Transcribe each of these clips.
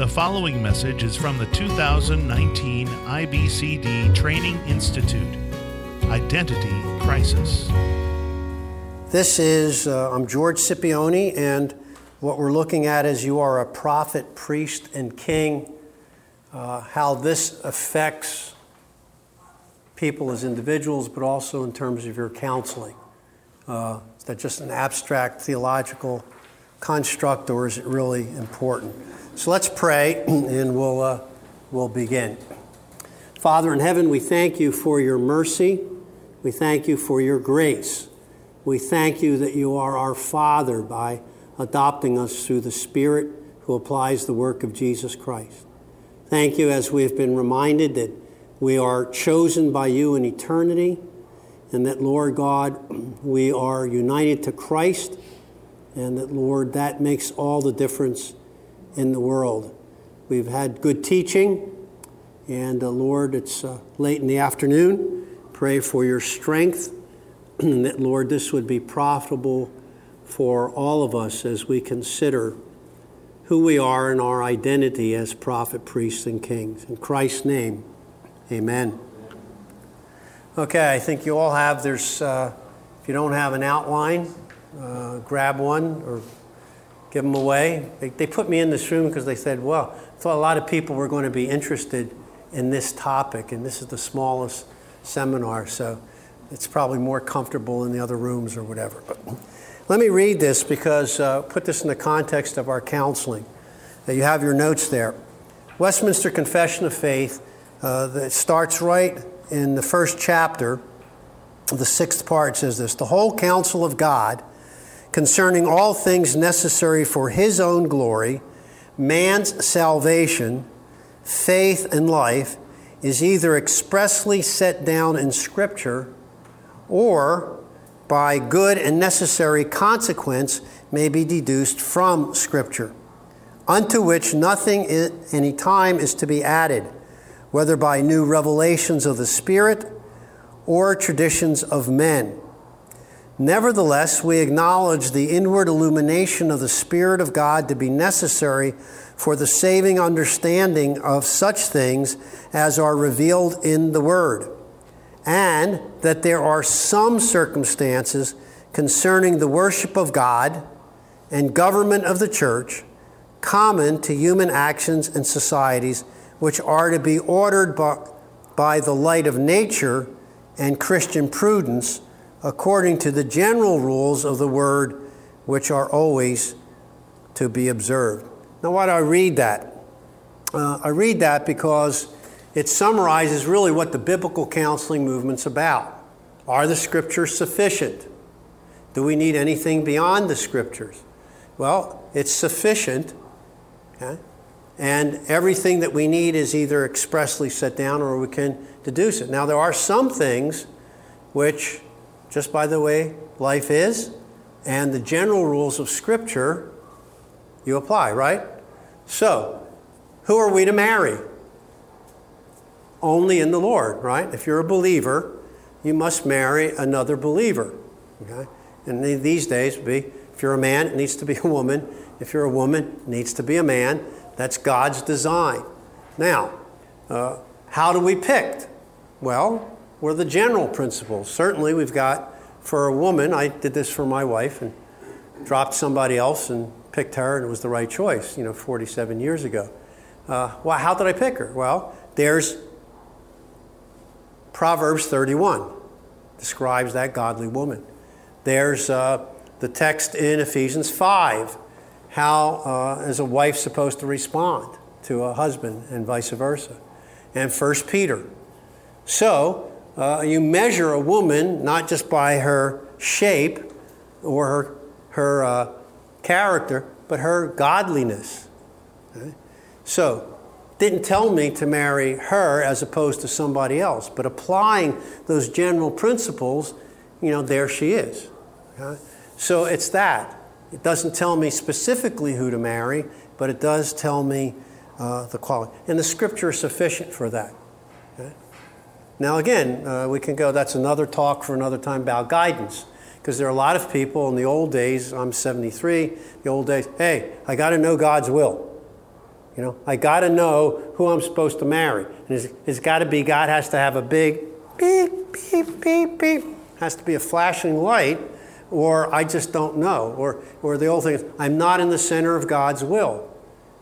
The following message is from the 2019 IBCD Training Institute Identity Crisis. This is, uh, I'm George Scipione, and what we're looking at is you are a prophet, priest, and king, uh, how this affects people as individuals, but also in terms of your counseling. Uh, is that just an abstract theological construct, or is it really important? So let's pray and we'll, uh, we'll begin. Father in heaven, we thank you for your mercy. We thank you for your grace. We thank you that you are our Father by adopting us through the Spirit who applies the work of Jesus Christ. Thank you as we have been reminded that we are chosen by you in eternity, and that, Lord God, we are united to Christ, and that, Lord, that makes all the difference in the world. We've had good teaching, and uh, Lord, it's uh, late in the afternoon. Pray for your strength, and that, Lord, this would be profitable for all of us as we consider who we are and our identity as prophet, priests, and kings. In Christ's name, amen. Okay, I think you all have, there's, uh, if you don't have an outline, uh, grab one or give them away. They, they put me in this room because they said, well, I thought a lot of people were going to be interested in this topic, and this is the smallest seminar, so it's probably more comfortable in the other rooms or whatever. But let me read this because uh, put this in the context of our counseling. Uh, you have your notes there. Westminster Confession of Faith uh, that starts right in the first chapter. The sixth part says this: the whole counsel of God concerning all things necessary for his own glory, man's salvation, faith, and life is either expressly set down in Scripture or by good and necessary consequence may be deduced from Scripture, unto which nothing any time is to be added, whether by new revelations of the Spirit or traditions of men Nevertheless, we acknowledge the inward illumination of the Spirit of God to be necessary for the saving understanding of such things as are revealed in the Word, and that there are some circumstances concerning the worship of God and government of the church common to human actions and societies which are to be ordered by, by the light of nature and Christian prudence according to the general rules of the word, which are always to be observed. Now, why do I read that? Uh, I read that because it summarizes really what the biblical counseling movement's about. Are the scriptures sufficient? Do we need anything beyond the scriptures? Well, it's sufficient, okay? and everything that we need is either expressly set down or we can deduce it. Now, there are some things which just by the way life is, and the general rules of Scripture you apply, right? So, who are we to marry? Only in the Lord, right? If you're a believer, you must marry another believer. Okay? And these days, be if you're a man, it needs to be a woman. If you're a woman, it needs to be a man. That's God's design. Now, uh, how do we pick? Well, were the general principles. Certainly, we've got for a woman, I did this for my wife and dropped somebody else and picked her, and it was the right choice, you know, 47 years ago. Uh, well, how did I pick her? Well, there's Proverbs 31, describes that godly woman. There's uh, the text in Ephesians 5, how uh, is a wife supposed to respond to a husband and vice versa. And 1 Peter. So, uh, you measure a woman not just by her shape or her, her uh, character, but her godliness. Okay? So, didn't tell me to marry her as opposed to somebody else, but applying those general principles, you know, there she is. Okay? So it's that. It doesn't tell me specifically who to marry, but it does tell me uh, the quality. And the scripture is sufficient for that. Now, again, uh, we can go, that's another talk for another time about guidance. Because there are a lot of people in the old days, I'm 73, the old days, hey, I got to know God's will. You know, I got to know who I'm supposed to marry. And it's, it's got to be, God has to have a big beep, beep, beep, beep. Has to be a flashing light, or I just don't know. Or, or the old thing is, I'm not in the center of God's will.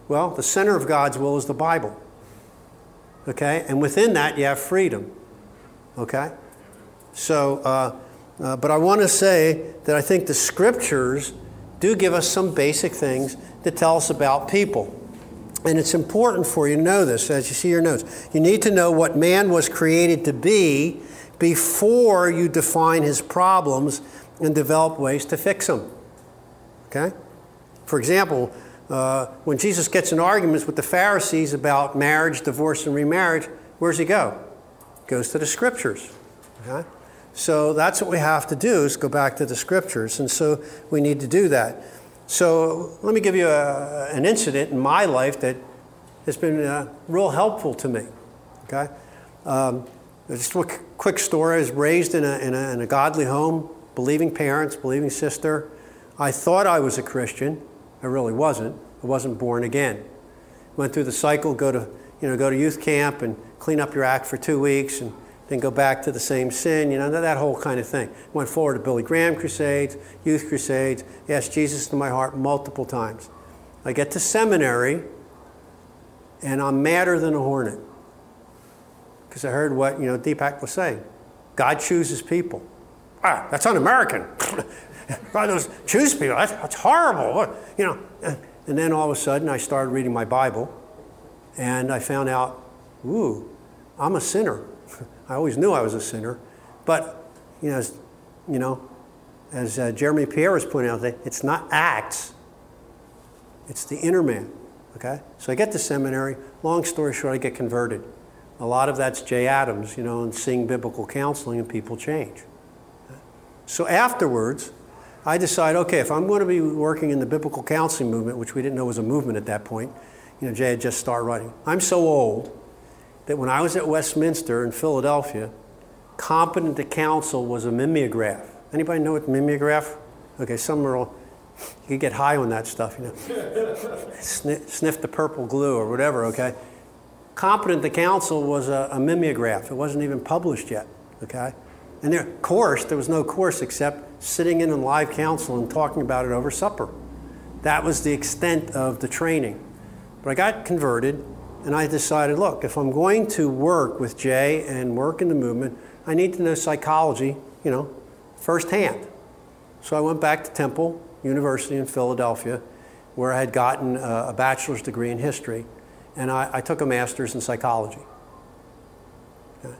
Well, the center of God's will is the Bible. Okay? And within that, you have freedom. Okay? So, uh, uh, but I want to say that I think the scriptures do give us some basic things to tell us about people. And it's important for you to know this as you see your notes. You need to know what man was created to be before you define his problems and develop ways to fix them. Okay? For example, uh, when Jesus gets in arguments with the Pharisees about marriage, divorce, and remarriage, where's he go? Goes to the scriptures. Okay? So that's what we have to do is go back to the scriptures. And so we need to do that. So let me give you a, an incident in my life that has been uh, real helpful to me. Okay? Um, just a quick story. I was raised in a, in, a, in a godly home, believing parents, believing sister. I thought I was a Christian. I really wasn't. I wasn't born again. Went through the cycle, go to, you know, go to youth camp and clean up your act for two weeks and then go back to the same sin, you know, that whole kind of thing. Went forward to Billy Graham crusades, youth crusades, asked Jesus to my heart multiple times. I get to seminary, and I'm madder than a hornet. Because I heard what, you know, Deepak was saying. God chooses people. Ah, that's un-American. God choose people. That's, that's horrible. You know, and then all of a sudden I started reading my Bible, and I found out, ooh, I'm a sinner. I always knew I was a sinner, but you know, as, you know, as uh, Jeremy Pierre was pointing out, it's not acts; it's the inner man. Okay, so I get to seminary. Long story short, I get converted. A lot of that's Jay Adams, you know, and seeing biblical counseling, and people change. So afterwards, I decide, okay, if I'm going to be working in the biblical counseling movement, which we didn't know was a movement at that point, you know, Jay had just started writing. I'm so old that when I was at Westminster in Philadelphia, competent to counsel was a mimeograph. Anybody know what mimeograph? Okay, some are all, you get high on that stuff, you know. sniff, sniff, the purple glue or whatever, okay? Competent to counsel was a, a mimeograph. It wasn't even published yet, okay? And their course, there was no course except sitting in a live counsel and talking about it over supper. That was the extent of the training. But I got converted and I decided, look, if I'm going to work with Jay and work in the movement, I need to know psychology, you know, firsthand. So I went back to Temple University in Philadelphia, where I had gotten a, bachelor's degree in history, and I, I took a master's in psychology. Okay.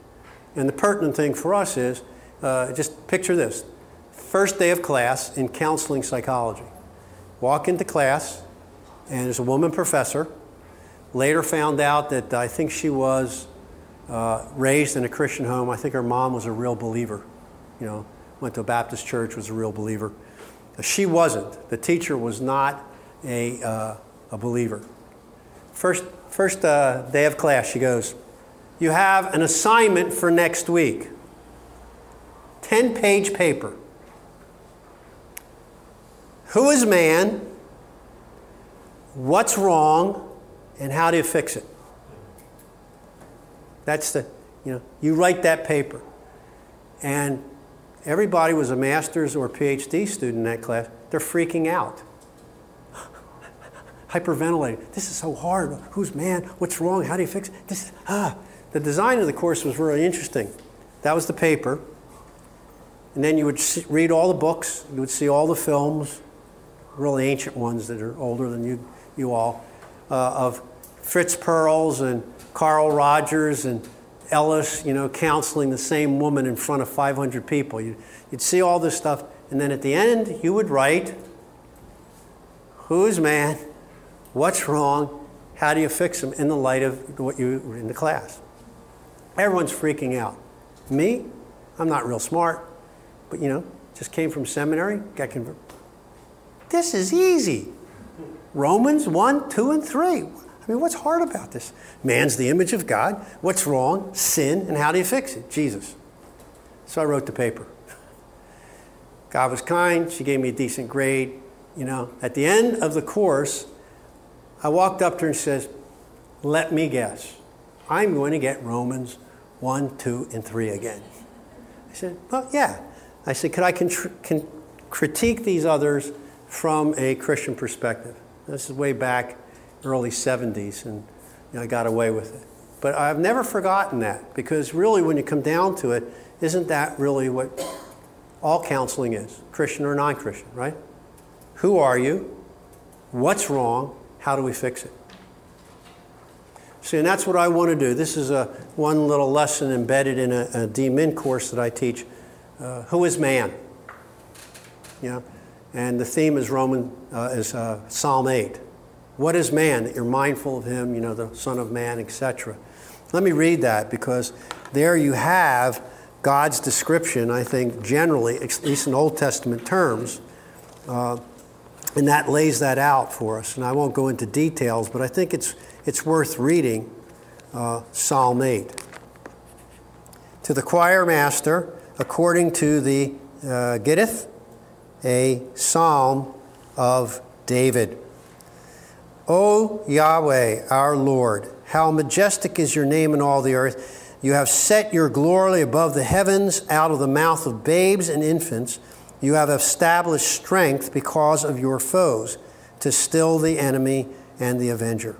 And the pertinent thing for us is uh, just picture this first day of class in counseling psychology. Walk into class, and there's a woman professor Later found out that I think she was uh, raised in a Christian home. I think her mom was a real believer. You know, went to a Baptist church, was a real believer. She wasn't. The teacher was not a, uh, a believer. First, first uh, day of class, she goes, You have an assignment for next week 10 page paper. Who is man? What's wrong? And how do you fix it? That's the, you know, you write that paper. And everybody was a master's or PhD student in that class. They're freaking out. Hyperventilating. This is so hard. Who's man? What's wrong? How do you fix it? This, ah. The design of the course was really interesting. That was the paper. And then you would read all the books, you would see all the films, really ancient ones that are older than you, you all, uh, of Fritz Perls and Carl Rogers and Ellis, you know, counseling the same woman in front of 500 people. You'd, you'd see all this stuff, and then at the end, you would write, Who's man? What's wrong? How do you fix them in the light of what you were in the class? Everyone's freaking out. Me, I'm not real smart, but you know, just came from seminary, got converted. This is easy. Romans 1, 2, and 3. I mean, what's hard about this? Man's the image of God. What's wrong? Sin. And how do you fix it? Jesus. So I wrote the paper. God was kind. She gave me a decent grade. You know, at the end of the course, I walked up to her and says, Let me guess. I'm going to get Romans 1, 2, and 3 again. I said, Well, yeah. I said, Could I critique these others from a Christian perspective? This is way back early 70s, and you know, I got away with it. But I've never forgotten that because really, when you come down to it, isn't that really what all counseling is, Christian or non Christian, right? Who are you? What's wrong? How do we fix it? See, and that's what I want to do. This is a one little lesson embedded in a, a DMin course that I teach. Uh, who is man? Yeah, and the theme is Roman uh, is uh, Psalm eight. What is man? That you're mindful of him. You know, the Son of Man, etc. Let me read that because there you have God's description. I think generally, at least in Old Testament terms. Uh, and that lays that out for us. And I won't go into details, but I think it's, it's worth reading uh, Psalm 8. To the choir master, according to the uh, Gittith, a psalm of David. O Yahweh, our Lord, how majestic is your name in all the earth. You have set your glory above the heavens, out of the mouth of babes and infants. You have established strength because of your foes to still the enemy and the avenger.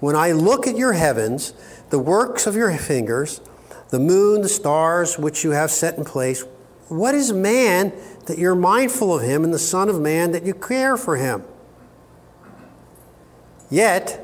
When I look at your heavens, the works of your fingers, the moon, the stars which you have set in place, what is man that you're mindful of him, and the Son of Man that you care for him? Yet,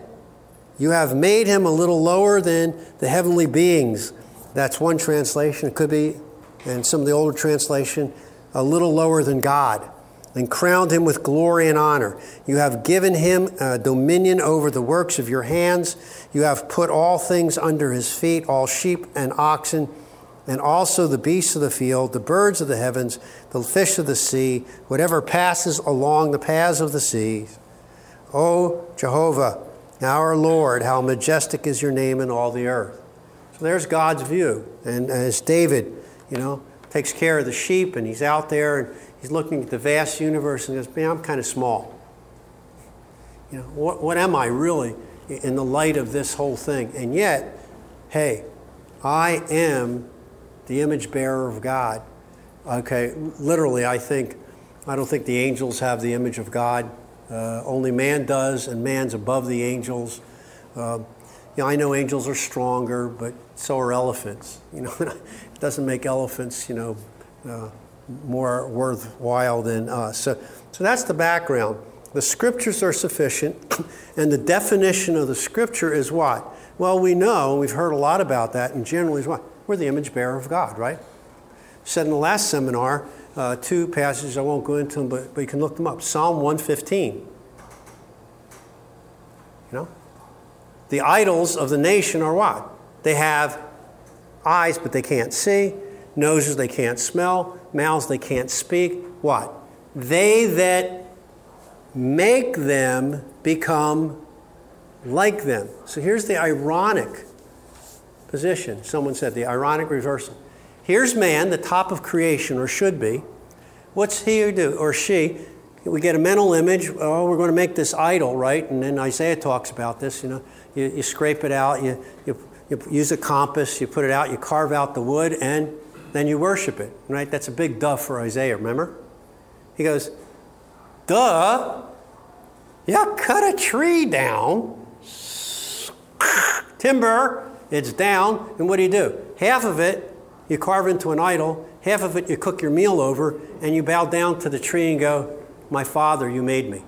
you have made him a little lower than the heavenly beings. That's one translation. It could be, and some of the older translation, a little lower than God, and crowned him with glory and honor. You have given him uh, dominion over the works of your hands. You have put all things under his feet, all sheep and oxen, and also the beasts of the field, the birds of the heavens, the fish of the sea, whatever passes along the paths of the seas. O Jehovah, our Lord, how majestic is your name in all the earth. So there's God's view. And as David, you know, takes care of the sheep, and he's out there and he's looking at the vast universe and goes, Man, I'm kind of small. You know, what, what am I really in the light of this whole thing? And yet, hey, I am the image bearer of God. Okay, literally, I think, I don't think the angels have the image of God. Uh, only man does, and man's above the angels. Uh, you know, I know angels are stronger, but so are elephants. You know, it doesn't make elephants, you know, uh, more worthwhile than us. So, so that's the background. The scriptures are sufficient, and the definition of the scripture is what? Well, we know, we've heard a lot about that, and generally is what? We're the image bearer of God, right? Said in the last seminar, uh, two passages, I won't go into them, but, but you can look them up. Psalm 115. You know? The idols of the nation are what? They have eyes, but they can't see, noses they can't smell, mouths they can't speak. What? They that make them become like them. So here's the ironic position. Someone said the ironic reversal. Here's man, the top of creation, or should be. What's he do, or she? We get a mental image. Oh, we're going to make this idol, right? And then Isaiah talks about this. You know, you, you scrape it out, you, you, you use a compass, you put it out, you carve out the wood, and then you worship it, right? That's a big duh for Isaiah, remember? He goes, duh, you cut a tree down, timber, it's down, and what do you do? Half of it you carve into an idol, half of it you cook your meal over, and you bow down to the tree and go, My Father, you made me.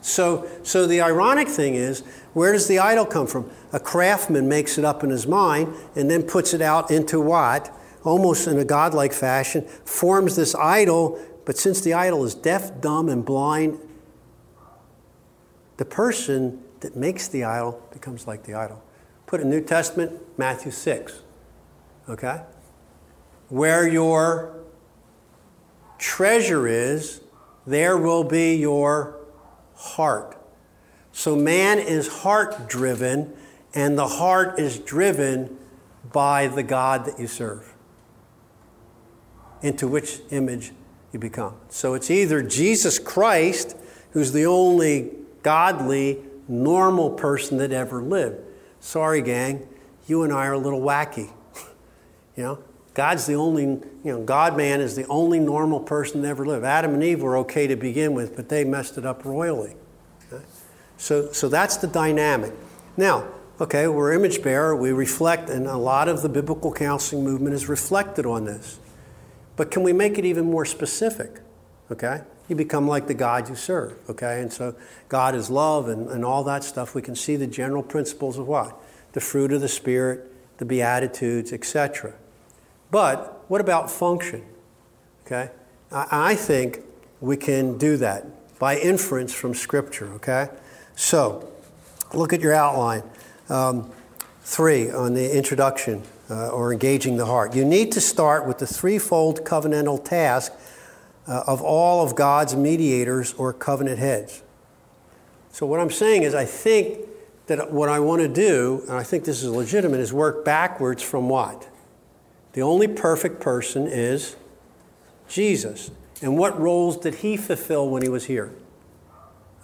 So, so the ironic thing is, where does the idol come from? A craftsman makes it up in his mind and then puts it out into what? Almost in a godlike fashion, forms this idol, but since the idol is deaf, dumb, and blind, the person that makes the idol becomes like the idol. Put in New Testament, Matthew 6. Okay? Where your treasure is, there will be your heart. So man is heart driven, and the heart is driven by the God that you serve, into which image you become. So it's either Jesus Christ, who's the only godly, normal person that ever lived. Sorry, gang, you and I are a little wacky. you know, God's the only, you know, God man is the only normal person that ever lived. Adam and Eve were okay to begin with, but they messed it up royally. Okay? So, so that's the dynamic. Now, okay, we're image bearer, we reflect, and a lot of the biblical counseling movement is reflected on this. But can we make it even more specific? Okay? You become like the God you serve, okay? And so God is love and, and all that stuff. We can see the general principles of what? The fruit of the Spirit, the Beatitudes, etc. But what about function? Okay? I, I think we can do that by inference from Scripture, okay? So, look at your outline. Um, three on the introduction uh, or engaging the heart. You need to start with the threefold covenantal task uh, of all of God's mediators or covenant heads. So, what I'm saying is, I think that what I want to do, and I think this is legitimate, is work backwards from what? The only perfect person is Jesus. And what roles did he fulfill when he was here?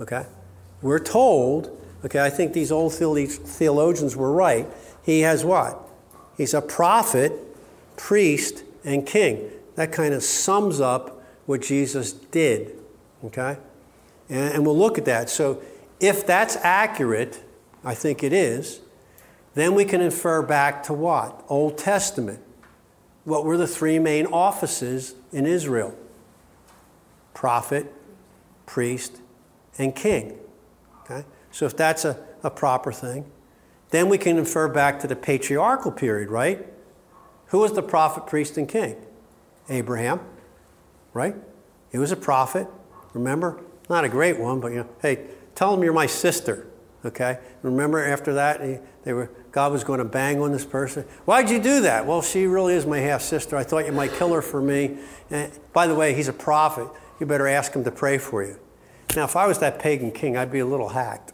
Okay? We're told, okay, I think these old theologians were right. He has what? He's a prophet, priest, and king. That kind of sums up what Jesus did. Okay? And, and we'll look at that. So if that's accurate, I think it is, then we can infer back to what? Old Testament. What were the three main offices in Israel? Prophet, priest, and king. Okay? So if that's a, a proper thing, then we can infer back to the patriarchal period, right? Who was the prophet, priest, and king? Abraham, right? He was a prophet, remember? Not a great one, but you know, hey, tell him you're my sister, okay? Remember after that, he, they were, God was going to bang on this person. Why'd you do that? Well, she really is my half sister. I thought you might kill her for me. And by the way, he's a prophet. You better ask him to pray for you. Now, if I was that pagan king, I'd be a little hacked.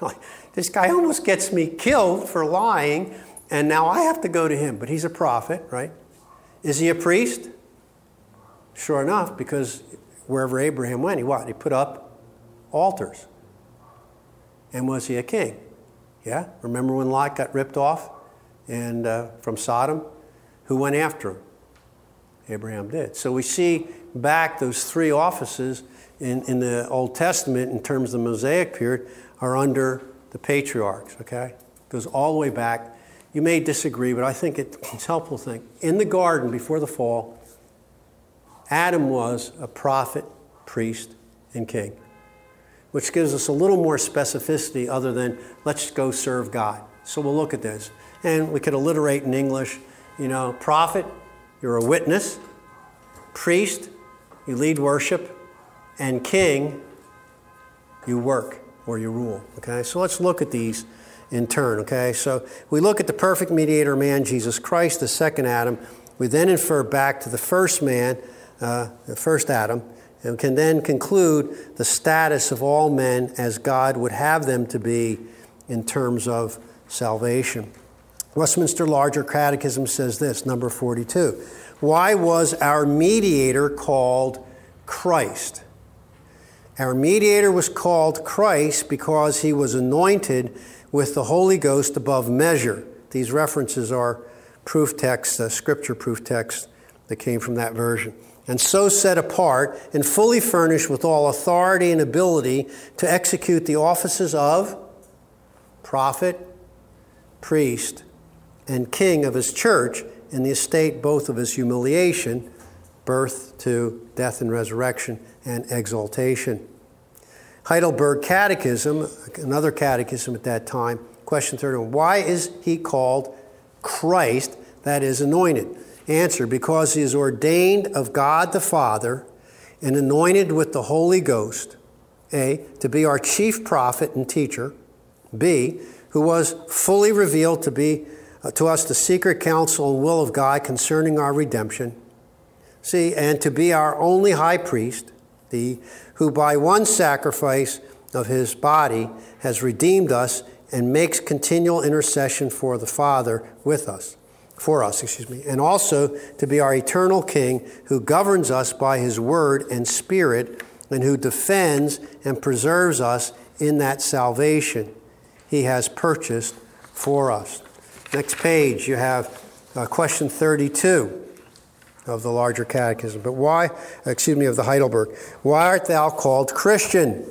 this guy almost gets me killed for lying, and now I have to go to him. But he's a prophet, right? Is he a priest? Sure enough, because wherever Abraham went, he what? He put up altars. And was he a king? Yeah? Remember when Lot got ripped off and uh, from Sodom? Who went after him? Abraham did. So we see back those three offices in, in the Old Testament in terms of the Mosaic period are under the patriarchs, okay? Goes all the way back. You may disagree, but I think it's helpful to think. In the garden before the fall, Adam was a prophet, priest, and king, which gives us a little more specificity other than let's go serve God. So we'll look at this. And we could alliterate in English, you know, prophet, you're a witness, priest, you lead worship, and king, you work or you rule. Okay, so let's look at these in turn. Okay, so we look at the perfect mediator man, Jesus Christ, the second Adam. We then infer back to the first man, uh, the first Adam, and can then conclude the status of all men as God would have them to be in terms of salvation. Westminster Larger Catechism says this, number 42. Why was our mediator called Christ? Our mediator was called Christ because he was anointed with the Holy Ghost above measure. These references are proof texts, uh, scripture proof texts that came from that version. And so set apart and fully furnished with all authority and ability to execute the offices of prophet, priest, and king of his church in the estate both of his humiliation, birth to death and resurrection, and exaltation. Heidelberg Catechism, another catechism at that time, question 31 Why is he called Christ, that is, anointed? Answer Because he is ordained of God the Father and anointed with the Holy Ghost, A, to be our chief prophet and teacher, B, who was fully revealed to be uh, to us the secret counsel and will of God concerning our redemption, C, and to be our only high priest, D, who by one sacrifice of his body has redeemed us and makes continual intercession for the Father with us, for us, excuse me, and also to be our eternal King who governs us by his word and spirit and who defends and preserves us in that salvation he has purchased for us. Next page, you have uh, question 32 of the larger catechism. But why, excuse me, of the Heidelberg, why art thou called Christian?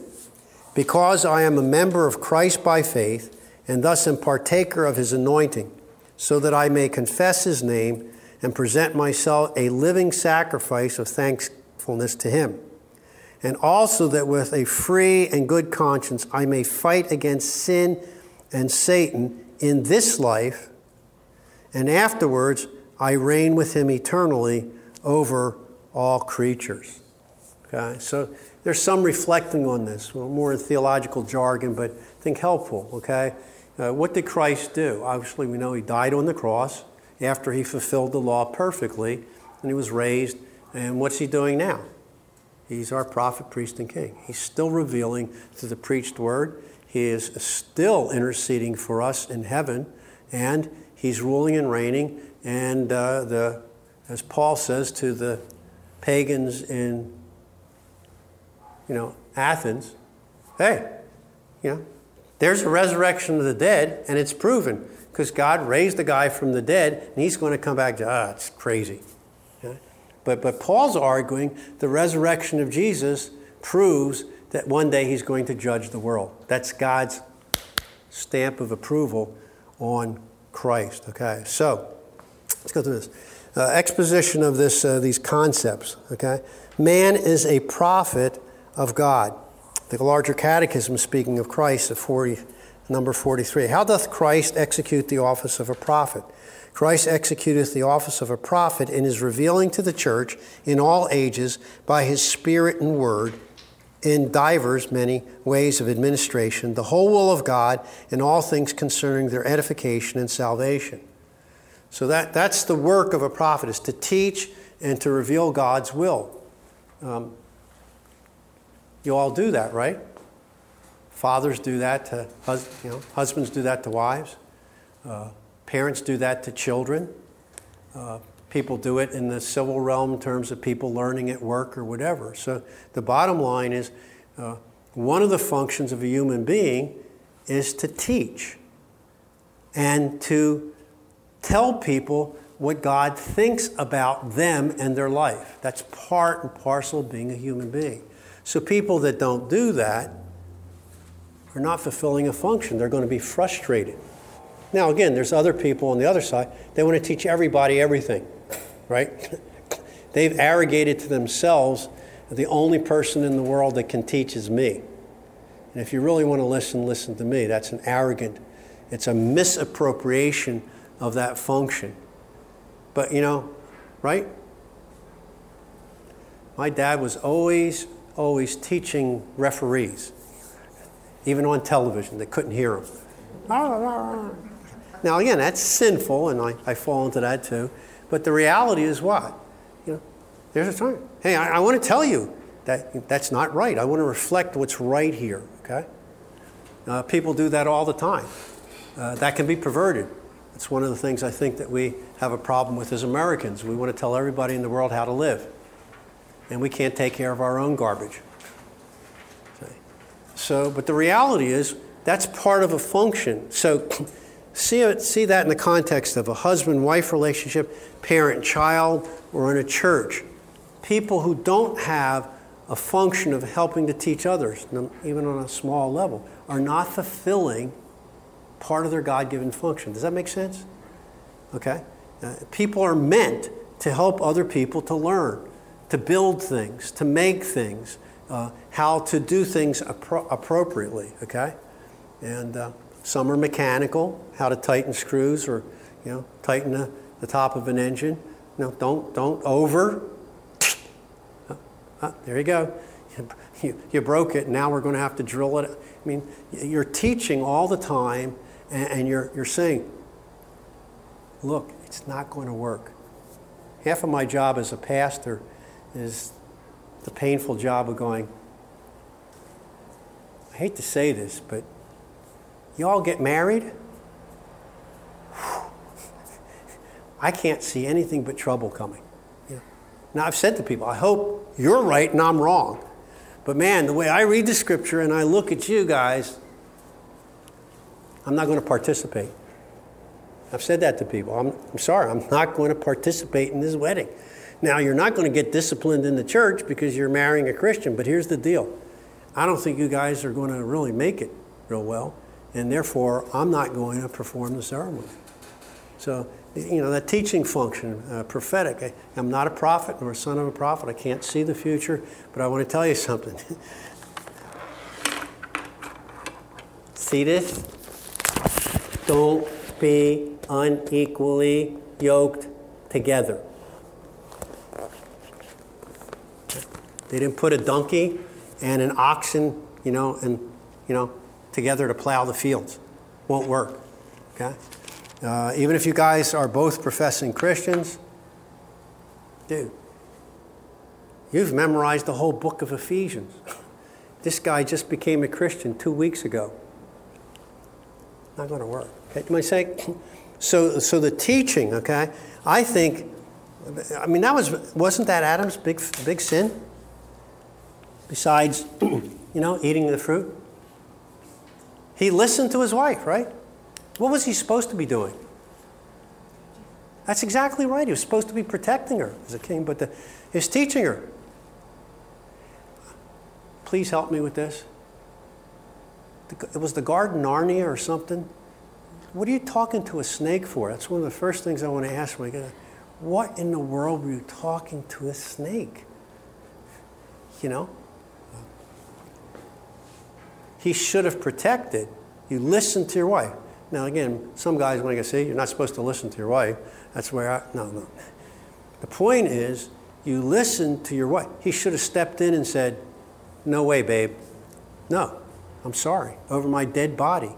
Because I am a member of Christ by faith, and thus am partaker of his anointing, so that I may confess his name and present myself a living sacrifice of thankfulness to him. And also that with a free and good conscience I may fight against sin and Satan in this life, and afterwards I reign with him eternally over all creatures. Okay, so there's some reflecting on this, more in theological jargon, but I think helpful. Okay, uh, what did Christ do? Obviously, we know he died on the cross after he fulfilled the law perfectly, and he was raised. And what's he doing now? He's our prophet, priest, and king. He's still revealing through the preached word. He is still interceding for us in heaven, and he's ruling and reigning. And uh, the, as Paul says to the pagans in, you know, Athens, hey, you know, there's a resurrection of the dead, and it's proven because God raised the guy from the dead, and he's going to come back to, ah, it's crazy. But, but Paul's arguing the resurrection of Jesus proves that one day he's going to judge the world. That's God's stamp of approval on Christ. Okay, so let's go through this. Uh, exposition of this, uh, these concepts. Okay, man is a prophet of God. The larger catechism, speaking of Christ, at 40, number 43. How doth Christ execute the office of a prophet? Christ executeth the office of a prophet and is revealing to the church in all ages by his Spirit and word in divers many ways of administration the whole will of God in all things concerning their edification and salvation. So that, that's the work of a prophet is to teach and to reveal God's will. Um, you all do that, right? Fathers do that to hus- you know, husbands do that to wives. Uh, Parents do that to children. Uh, people do it in the civil realm in terms of people learning at work or whatever. So the bottom line is uh, one of the functions of a human being is to teach and to tell people what God thinks about them and their life. That's part and parcel of being a human being. So people that don't do that are not fulfilling a function. They're going to be frustrated. Now, again, there's other people on the other side. They want to teach everybody everything, right? They've arrogated to themselves the only person in the world that can teach is me. And if you really want to listen, listen to me. That's an arrogant, it's a misappropriation of that function. But, you know, right? My dad was always, always teaching referees, even on television. They couldn't hear him. Now, again, that's sinful, and I, I fall into that too. But the reality is what? You know, there's a time. Hey, I, I want to tell you that that's not right. I want to reflect what's right here, okay? Uh, people do that all the time. Uh, that can be perverted. It's one of the things I think that we have a problem with as Americans. We want to tell everybody in the world how to live, and we can't take care of our own garbage. So, but the reality is that's part of a function. So, See, see that in the context of a husband wife relationship, parent child, or in a church. People who don't have a function of helping to teach others, even on a small level, are not fulfilling part of their God given function. Does that make sense? Okay? Uh, people are meant to help other people to learn, to build things, to make things, uh, how to do things appro- appropriately. Okay? And uh, some are mechanical, how to tighten screws or, you know, tighten the, the top of an engine. No, don't, don't over. Ah, there you go. You, you broke it, now we're going to have to drill it. I mean, you're teaching all the time, and, and you're, you're saying, look, it's not going to work. Half of my job as a pastor is the painful job of going, I hate to say this, but you all get married? I can't see anything but trouble coming. Yeah. Now, I've said to people, I hope you're right and I'm wrong. But man, the way I read the scripture and I look at you guys, I'm not going to participate. I've said that to people. I'm, I'm sorry, I'm not going to participate in this wedding. Now, you're not going to get disciplined in the church because you're marrying a Christian, but here's the deal I don't think you guys are going to really make it real well, and therefore, I'm not going to perform the ceremony. So, you know, that teaching function, uh, prophetic. I, I'm not a prophet nor a son of a prophet. I can't see the future, but I want to tell you something. see this? Don't be unequally yoked together. They didn't put a donkey and an oxen, you know, and you know, together to plow the fields. Won't work. Okay? Uh, even if you guys are both professing Christians, dude, you've memorized the whole book of Ephesians. This guy just became a Christian two weeks ago. Not going to work. Okay, you might say, so, so the teaching, okay, I think, I mean, that was, wasn't that Adam's big, big sin? Besides, you know, eating the fruit? He listened to his wife, right? What was he supposed to be doing? That's exactly right. He was supposed to be protecting her as a king, but the, he's teaching her. Please help me with this. It was the Garden Narnia or something. What are you talking to a snake for? That's one of the first things I want to ask when I get What in the world were you talking to a snake? You know? He should have protected. You listen to your wife. Now, again, some guys want to say, you're not supposed to listen to your wife. That's where I, no, no. The point is, you listen to your wife. He should have stepped in and said, No way, babe. No, I'm sorry. Over my dead body.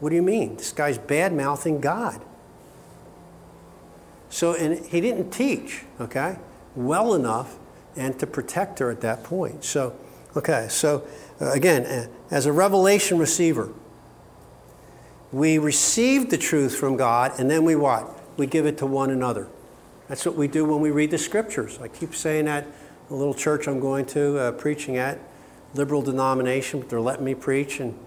What do you mean? This guy's bad mouthing God. So, and he didn't teach, okay, well enough and to protect her at that point. So, okay, so again, uh, as a revelation receiver, we receive the truth from God and then we what? We give it to one another. That's what we do when we read the scriptures. I keep saying that the little church I'm going to, uh, preaching at, liberal denomination, but they're letting me preach. And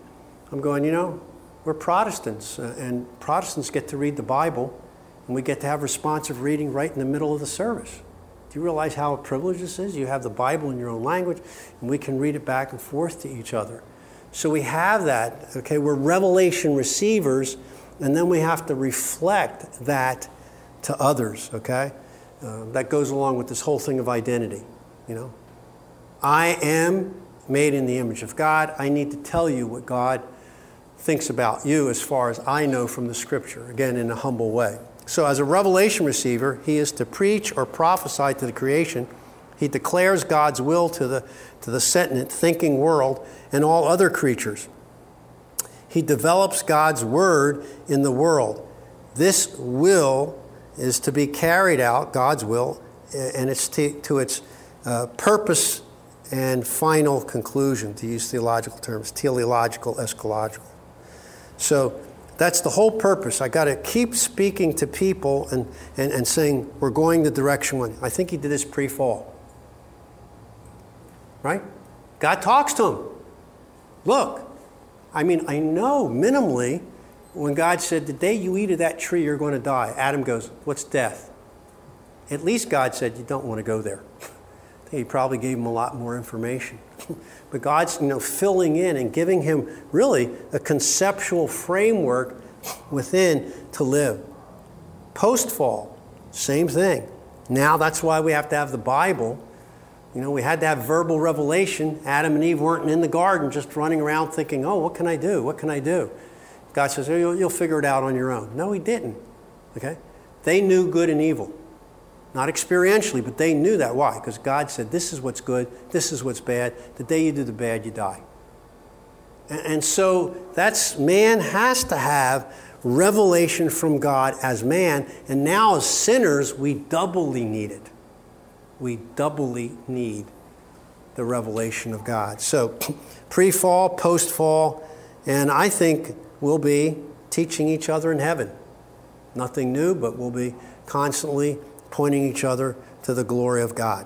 I'm going, you know, we're Protestants, uh, and Protestants get to read the Bible, and we get to have responsive reading right in the middle of the service. You realize how a privilege this is? You have the Bible in your own language, and we can read it back and forth to each other. So we have that, okay? We're revelation receivers, and then we have to reflect that to others, okay? Uh, that goes along with this whole thing of identity, you know? I am made in the image of God. I need to tell you what God thinks about you as far as I know from the scripture, again, in a humble way. So, as a revelation receiver, he is to preach or prophesy to the creation. He declares God's will to the, to the sentient, thinking world and all other creatures. He develops God's word in the world. This will is to be carried out, God's will, and it's to, to its uh, purpose and final conclusion, to use theological terms, teleological, eschatological. So that's the whole purpose. I got to keep speaking to people and, and, and saying, we're going the direction one. I think he did this pre fall. Right? God talks to him. Look, I mean, I know minimally when God said, The day you eat of that tree, you're going to die. Adam goes, What's death? At least God said, You don't want to go there. he probably gave him a lot more information. But God's you know, filling in and giving him really a conceptual framework within to live. Post fall, same thing. Now that's why we have to have the Bible. You know, we had to have verbal revelation. Adam and Eve weren't in the garden just running around thinking, oh, what can I do? What can I do? God says, oh, you'll, you'll figure it out on your own. No, he didn't. Okay? They knew good and evil. Not experientially, but they knew that. Why? Because God said, This is what's good, this is what's bad. The day you do the bad, you die. And, and so that's man has to have revelation from God as man, and now as sinners, we doubly need it. We doubly need the revelation of God. So, pre fall, post fall, and I think we'll be teaching each other in heaven. Nothing new, but we'll be constantly pointing each other to the glory of God.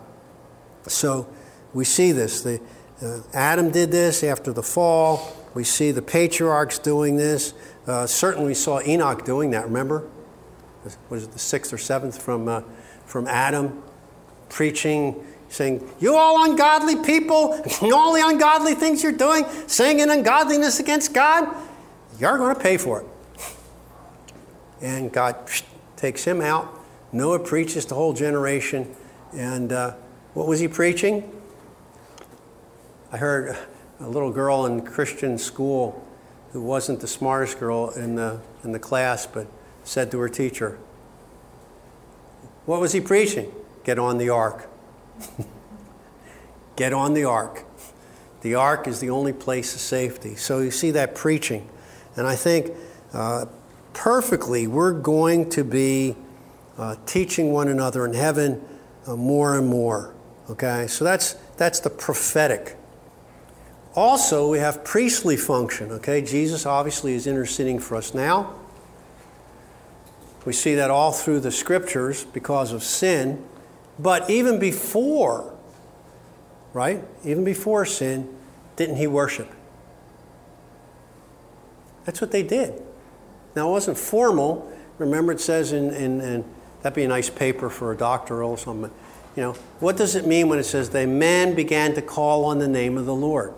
So we see this. The, Uh, Adam did this after the fall. We see the patriarchs doing this. Uh, certainly, we saw Enoch doing that. Remember, was it the sixth or seventh from uh, from Adam, preaching, saying, "You all ungodly people, all the ungodly things you're doing, saying ungodliness against God, you're going to pay for it." And God takes him out. Noah preaches the whole generation, and uh, what was he preaching? I heard a little girl in Christian school who wasn't the smartest girl in the, in the class, but said to her teacher, What was he preaching? Get on the ark. Get on the ark. The ark is the only place of safety. So you see that preaching. And I think uh, perfectly we're going to be uh, teaching one another in heaven uh, more and more. Okay? So that's, that's the prophetic. Also, we have priestly function, okay? Jesus obviously is interceding for us now. We see that all through the scriptures because of sin. But even before, right? Even before sin, didn't he worship? That's what they did. Now, it wasn't formal. Remember, it says in, in, in that'd be a nice paper for a doctoral or something. You know, what does it mean when it says they men began to call on the name of the Lord?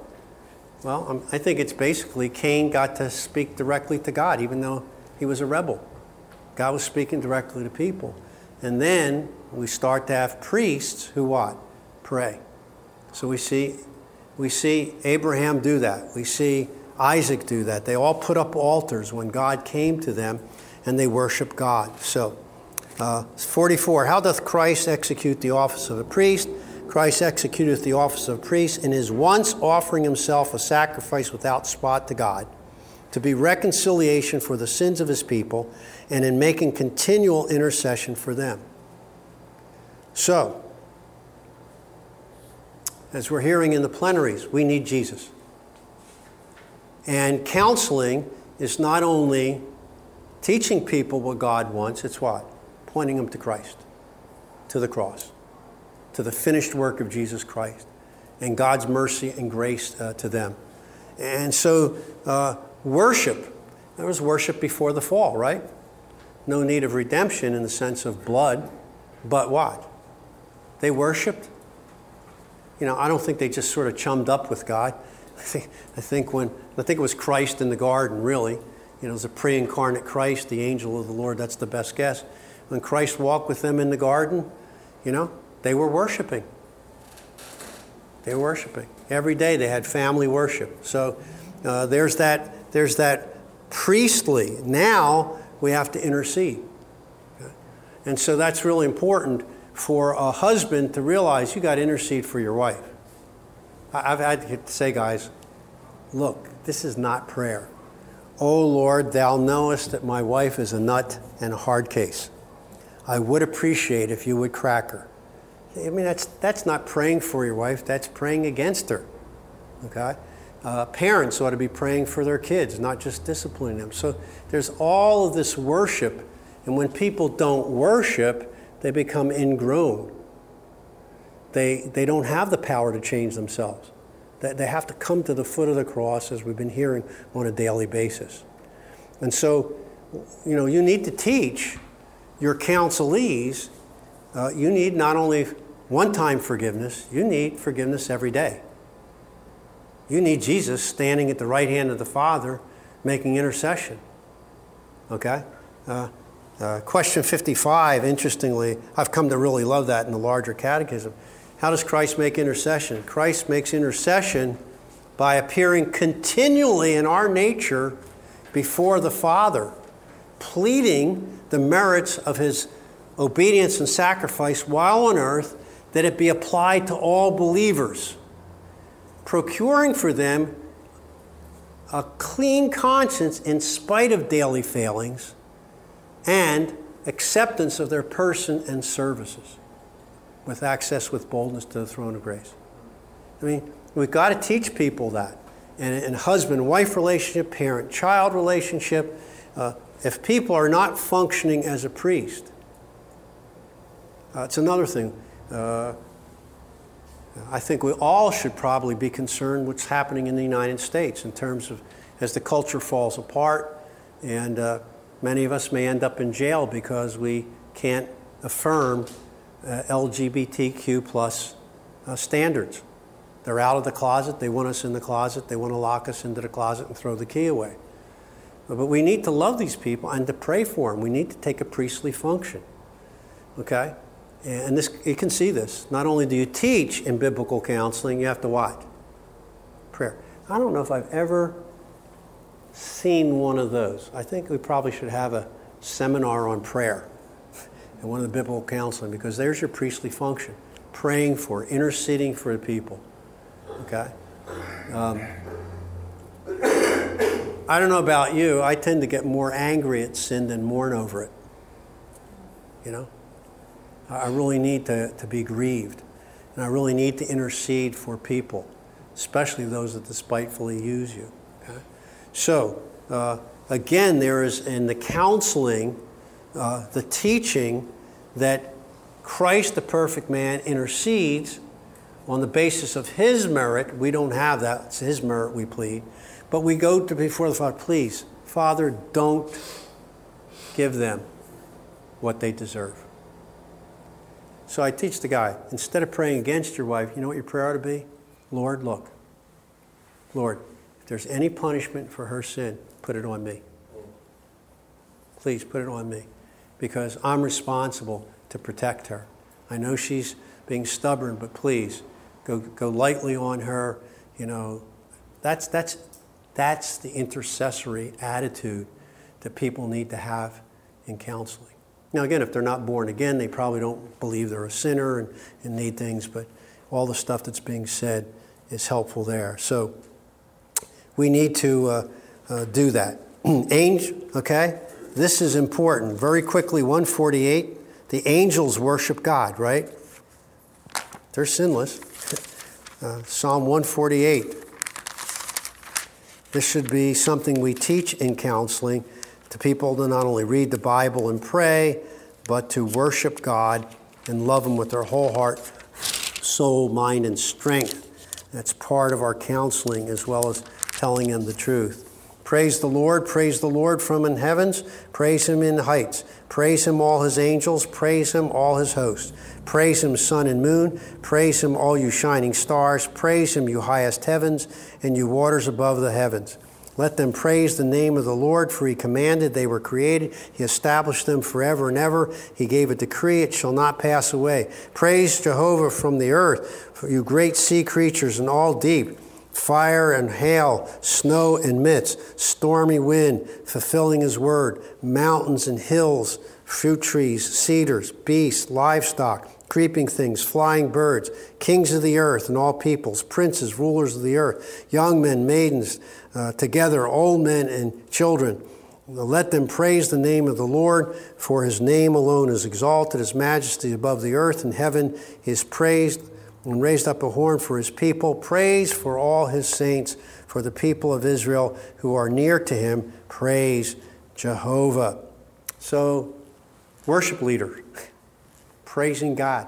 Well, um, I think it's basically Cain got to speak directly to God, even though he was a rebel. God was speaking directly to people. And then we start to have priests who what? Pray. So we see, we see Abraham do that. We see Isaac do that. They all put up altars when God came to them and they worship God. So, uh, 44. How doth Christ execute the office of a priest? Christ executeth the office of priest and is once offering himself a sacrifice without spot to God, to be reconciliation for the sins of his people, and in making continual intercession for them. So, as we're hearing in the plenaries, we need Jesus. And counseling is not only teaching people what God wants, it's what? Pointing them to Christ, to the cross to the finished work of Jesus Christ and God's mercy and grace uh, to them. And so, uh, worship, there was worship before the fall, right? No need of redemption in the sense of blood, but what? They worshiped. You know, I don't think they just sort of chummed up with God. I think, I think when I think it was Christ in the garden, really. You know, it was a pre-incarnate Christ, the angel of the Lord. That's the best guess. When Christ walked with them in the garden, you know, they were worshiping. They were worshiping. Every day they had family worship. So uh, there's, that, there's that priestly. Now we have to intercede. And so that's really important for a husband to realize you got to intercede for your wife. I've had to say, guys, look, this is not prayer. Oh Lord, thou knowest that my wife is a nut and a hard case. I would appreciate if you would crack her. I mean, that's, that's not praying for your wife, that's praying against her. Okay? Uh, parents ought to be praying for their kids, not just disciplining them. So there's all of this worship, and when people don't worship, they become ingrown. They, they don't have the power to change themselves. They, they have to come to the foot of the cross, as we've been hearing on a daily basis. And so, you know, you need to teach your counselees. Uh, you need not only one time forgiveness, you need forgiveness every day. You need Jesus standing at the right hand of the Father making intercession. Okay? Uh, uh, question 55, interestingly, I've come to really love that in the larger catechism. How does Christ make intercession? Christ makes intercession by appearing continually in our nature before the Father, pleading the merits of his obedience and sacrifice while on earth that it be applied to all believers, procuring for them a clean conscience in spite of daily failings and acceptance of their person and services with access with boldness to the throne of grace. I mean, we've got to teach people that. And in husband wife relationship, parent child relationship, uh, if people are not functioning as a priest, uh, it's another thing. Uh, I think we all should probably be concerned what's happening in the United States in terms of as the culture falls apart, and uh, many of us may end up in jail because we can't affirm uh, LGBTQ plus uh, standards. They're out of the closet. They want us in the closet. They want to lock us into the closet and throw the key away. But we need to love these people and to pray for them. We need to take a priestly function. Okay? And this, you can see this. Not only do you teach in biblical counseling, you have to what? Prayer. I don't know if I've ever seen one of those. I think we probably should have a seminar on prayer and one of the biblical counseling because there's your priestly function praying for, interceding for the people. Okay? Um, I don't know about you, I tend to get more angry at sin than mourn over it. You know? I really need to, to be grieved. And I really need to intercede for people, especially those that despitefully use you. Okay? So, uh, again, there is in the counseling, uh, the teaching that Christ, the perfect man, intercedes on the basis of his merit. We don't have that, it's his merit we plead. But we go to before the Father, please, Father, don't give them what they deserve. So I teach the guy, instead of praying against your wife, you know what your prayer ought to be? Lord, look. Lord, if there's any punishment for her sin, put it on me. Please put it on me because I'm responsible to protect her. I know she's being stubborn, but please go, go lightly on her. You know, that's, that's, that's the intercessory attitude that people need to have in counseling. Now, again, if they're not born again, they probably don't believe they're a sinner and, and need things, but all the stuff that's being said is helpful there. So we need to uh, uh, do that. Angel, okay? This is important. Very quickly, 148. The angels worship God, right? They're sinless. Uh, Psalm 148. This should be something we teach in counseling to people to not only read the Bible and pray, but to worship God and love Him with their whole heart, soul, mind, and strength. That's part of our counseling as well as telling them the truth. Praise the Lord, praise the Lord from in heavens, praise Him in heights, praise Him all His angels, praise Him all His hosts. Praise Him, sun and moon, praise Him, all you shining stars, praise Him, you highest heavens, and you waters above the heavens. Let them praise the name of the Lord, for he commanded they were created. He established them forever and ever. He gave a decree, it shall not pass away. Praise Jehovah from the earth, for you great sea creatures and all deep. Fire and hail, snow and mist, stormy wind, fulfilling his word, mountains and hills, fruit trees, cedars, beasts, livestock creeping things, flying birds, kings of the earth and all peoples, princes, rulers of the earth, young men, maidens, uh, together, old men and children. Let them praise the name of the Lord, for his name alone is exalted, his majesty above the earth and heaven is praised, and raised up a horn for his people. Praise for all his saints, for the people of Israel who are near to him. Praise Jehovah. So, worship leader, praising God,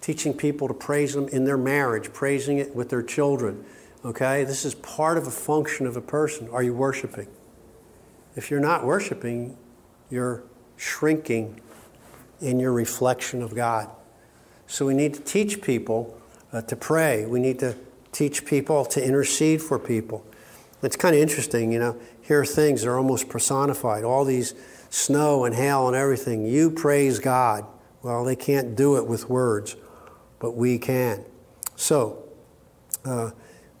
teaching people to praise Him in their marriage, praising it with their children Okay? This is part of a function of a person. Are you worshiping? If you're not worshiping, you're shrinking in your reflection of God. So we need to teach people uh, to pray. We need to teach people to intercede for people. It's kind of interesting, you know, here things are almost personified. All these snow and hail and everything. You praise God. Well, they can't do it with words, but we can. So, uh,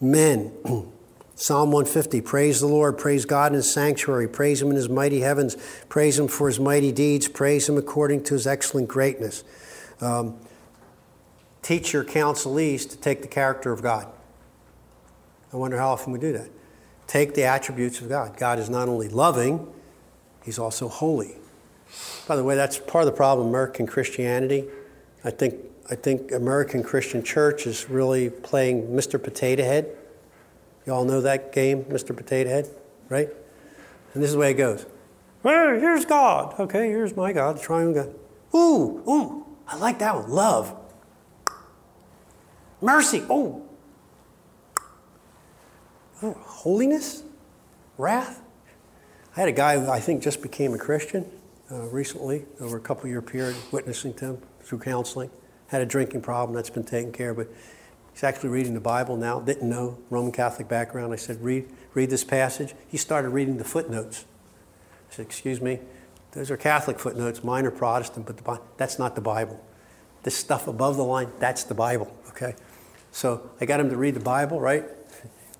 men. Psalm 150 Praise the Lord, praise God in his sanctuary, praise him in his mighty heavens, praise him for his mighty deeds, praise him according to his excellent greatness. Um, teach your counselees to take the character of God. I wonder how often we do that. Take the attributes of God. God is not only loving, he's also holy. By the way, that's part of the problem American Christianity. I think I think American Christian Church is really playing Mr. Potato Head. You all know that game, Mr. Potato Head, right? And this is the way it goes. Well, here's God. Okay, here's my God, the triune God. Ooh, ooh, I like that one. Love. Mercy. Oh. oh. Holiness? Wrath? I had a guy who I think just became a Christian uh, recently, over a couple year period, witnessing to him through counseling. Had a drinking problem that's been taken care of, but he's actually reading the Bible now. Didn't know Roman Catholic background. I said, read, read this passage. He started reading the footnotes. I said, excuse me, those are Catholic footnotes. Mine are Protestant, but the, that's not the Bible. This stuff above the line, that's the Bible, okay? So I got him to read the Bible, right?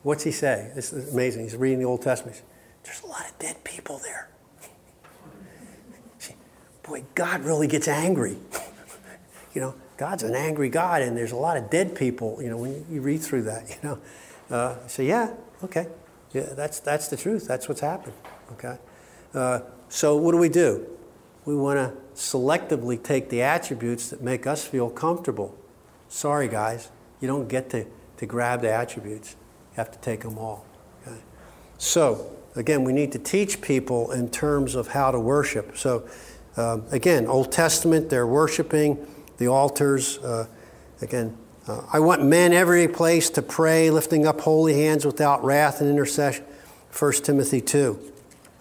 What's he say? This is amazing. He's reading the Old Testament. There's a lot of dead people there. Boy, God really gets angry. you know, God's an angry God, and there's a lot of dead people, you know, when you read through that, you know. Uh, so, yeah, okay. Yeah, that's, that's the truth. That's what's happened, okay? Uh, so, what do we do? We want to selectively take the attributes that make us feel comfortable. Sorry, guys, you don't get to, to grab the attributes. You have to take them all. Okay? So, again, we need to teach people in terms of how to worship. So, um, again, Old Testament, they're worshiping the altars. Uh, again, uh, I want men every place to pray, lifting up holy hands without wrath and intercession. 1 Timothy 2.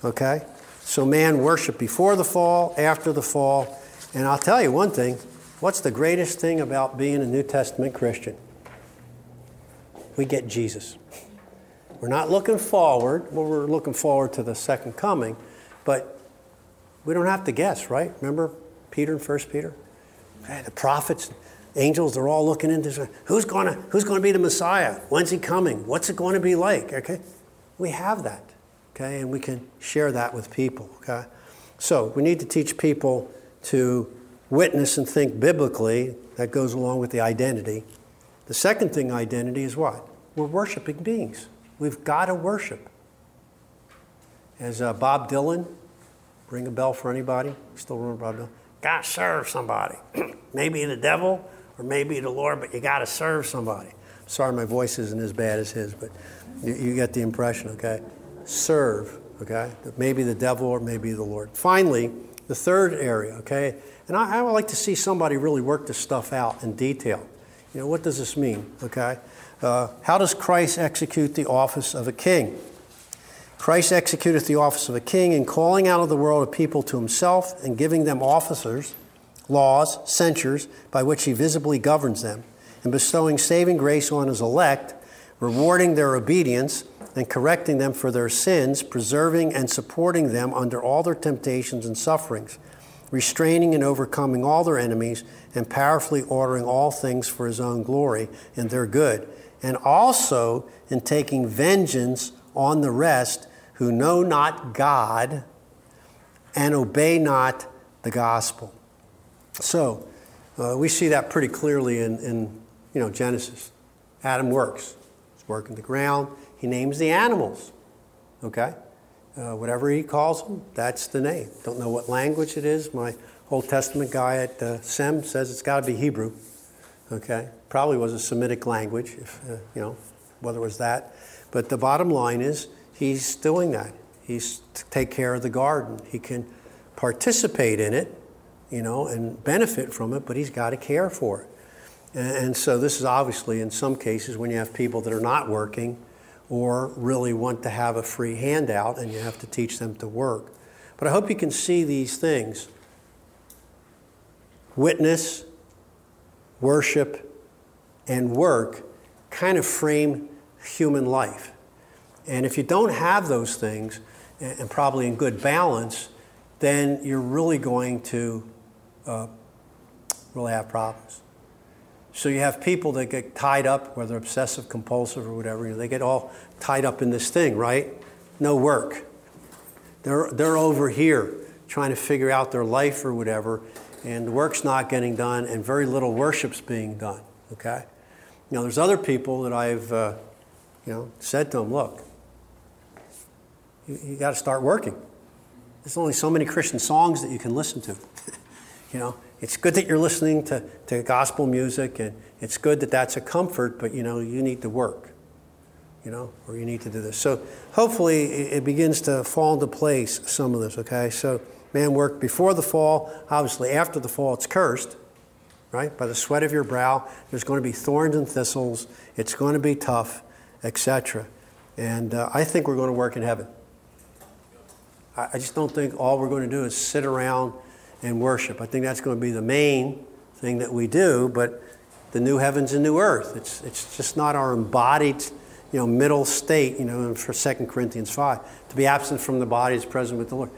Okay? So man worship before the fall, after the fall. And I'll tell you one thing what's the greatest thing about being a New Testament Christian? We get Jesus. We're not looking forward, well, we're looking forward to the second coming, but we don't have to guess, right? Remember Peter and First Peter? The prophets, angels, they're all looking into who's gonna who's gonna be the Messiah? When's he coming? What's it going to be like? Okay? We have that okay? And we can share that with people, okay? So we need to teach people to witness and think biblically. That goes along with the identity. The second thing, identity, is what? We're worshiping beings. We've got to worship. As uh, Bob Dylan, ring a bell for anybody? Still remember Bob Dylan? Got to serve somebody. maybe the devil or maybe the Lord, but you got to serve somebody. Sorry, my voice isn't as bad as his, but you, you get the impression, okay? serve, okay? Maybe the devil or maybe the Lord. Finally, the third area, okay? And I, I would like to see somebody really work this stuff out in detail. You know, what does this mean, okay? Uh, how does Christ execute the office of a king? Christ executeth the office of a king in calling out of the world a people to himself and giving them officers, laws, censures by which he visibly governs them, and bestowing saving grace on his elect, rewarding their obedience and correcting them for their sins, preserving and supporting them under all their temptations and sufferings, restraining and overcoming all their enemies, and powerfully ordering all things for his own glory and their good, and also in taking vengeance on the rest who know not God and obey not the gospel. So, uh, we see that pretty clearly in, in you know, Genesis. Adam works. He's working the ground. He names the animals. Okay? Uh, whatever he calls them, that's the name. Don't know what language it is. My Old Testament guy at uh, SEM says it's got to be Hebrew. Okay? Probably was a Semitic language, if, uh, you know, whether it was that. But the bottom line is he's doing that. He's to take care of the garden. He can participate in it, you know, and benefit from it, but he's got to care for it. And, and so this is obviously in some cases when you have people that are not working or really want to have a free handout and you have to teach them to work. But I hope you can see these things witness, worship, and work kind of frame human life. And if you don't have those things, and probably in good balance, then you're really going to uh, really have problems. So you have people that get tied up, whether obsessive compulsive or whatever, they get all tied up in this thing, right? No work. They're, they're over here trying to figure out their life or whatever, and the work's not getting done, and very little worship's being done, okay? Now, there's other people that I've, uh, you know, said to them, look, you, you got to start working. There's only so many Christian songs that you can listen to, you know? it's good that you're listening to, to gospel music and it's good that that's a comfort, but you know, you need to work, you know, or you need to do this. So hopefully it begins to fall into place, some of this, okay? So man worked before the fall, obviously after the fall it's cursed, right? By the sweat of your brow. There's going to be thorns and thistles. It's going to be tough, etc. And uh, I think we're going to work in heaven. I, I just don't think all we're going to do is sit around and worship. I think that's going to be the main thing that we do, but the new heavens and new earth. It's, it's just not our embodied, you know, middle state, you know, for 2 Corinthians 5. To be absent from the body is present with the Lord.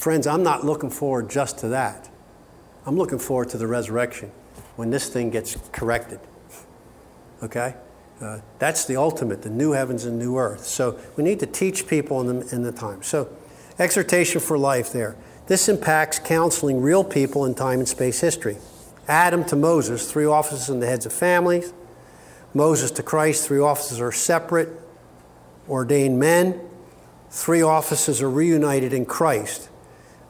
Friends, I'm not looking forward just to that. I'm looking forward to the resurrection when this thing gets corrected. Okay? Uh, that's the ultimate, the new heavens and new earth. So we need to teach people in the, in the time. So, exhortation for life there. This impacts counseling real people in time and space history. Adam to Moses, three offices and the heads of families. Moses to Christ, three offices are separate, ordained men. Three offices are reunited in Christ.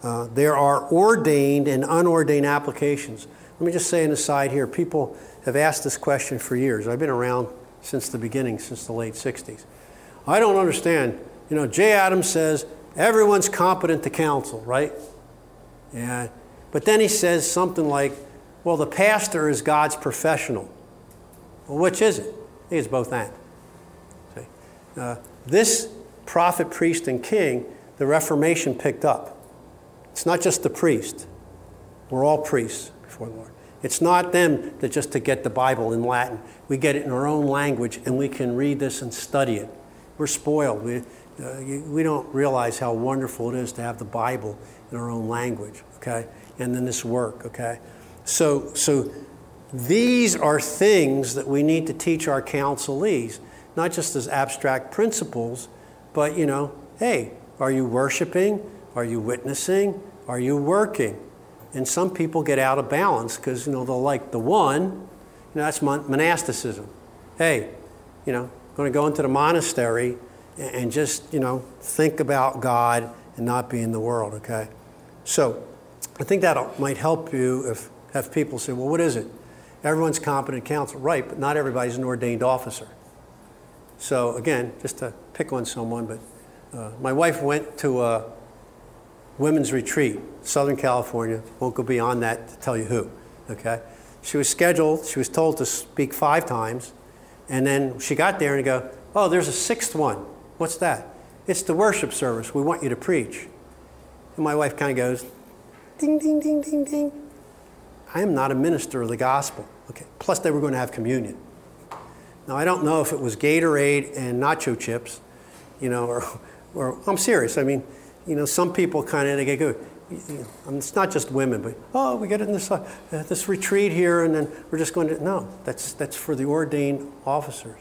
Uh, there are ordained and unordained applications. Let me just say an aside here. People have asked this question for years. I've been around since the beginning, since the late 60s. I don't understand. You know, Jay Adams says everyone's competent to counsel, right? Yeah. But then he says something like, well, the pastor is God's professional. Well, which is it? I think it's both and. Uh, this prophet, priest, and king, the Reformation picked up. It's not just the priest. We're all priests before the Lord. It's not them that just to get the Bible in Latin. We get it in our own language and we can read this and study it. We're spoiled. We, uh, we don't realize how wonderful it is to have the Bible in our own language, okay? And then this work, okay? So, so these are things that we need to teach our counselees, not just as abstract principles, but, you know, hey, are you worshiping? Are you witnessing? Are you working? And some people get out of balance because, you know, they'll like the one, you know, that's monasticism. Hey, you know, I'm going to go into the monastery and just, you know, think about God and not be in the world, okay? So I think that might help you if have people say, well, what is it? Everyone's competent counsel. Right, but not everybody's an ordained officer. So again, just to pick on someone, but uh, my wife went to a women's retreat, Southern California. Won't go beyond that to tell you who. Okay, she was scheduled. She was told to speak five times, and then she got there and go, "Oh, there's a sixth one. What's that? It's the worship service. We want you to preach." And my wife kind of goes, "Ding, ding, ding, ding, ding." I am not a minister of the gospel. Okay. Plus, they were going to have communion. Now, I don't know if it was Gatorade and nacho chips, you know, or, or I'm serious. I mean, you know, some people kind of they get good. It's not just women, but oh, we get in this uh, this retreat here, and then we're just going to no. That's that's for the ordained officers.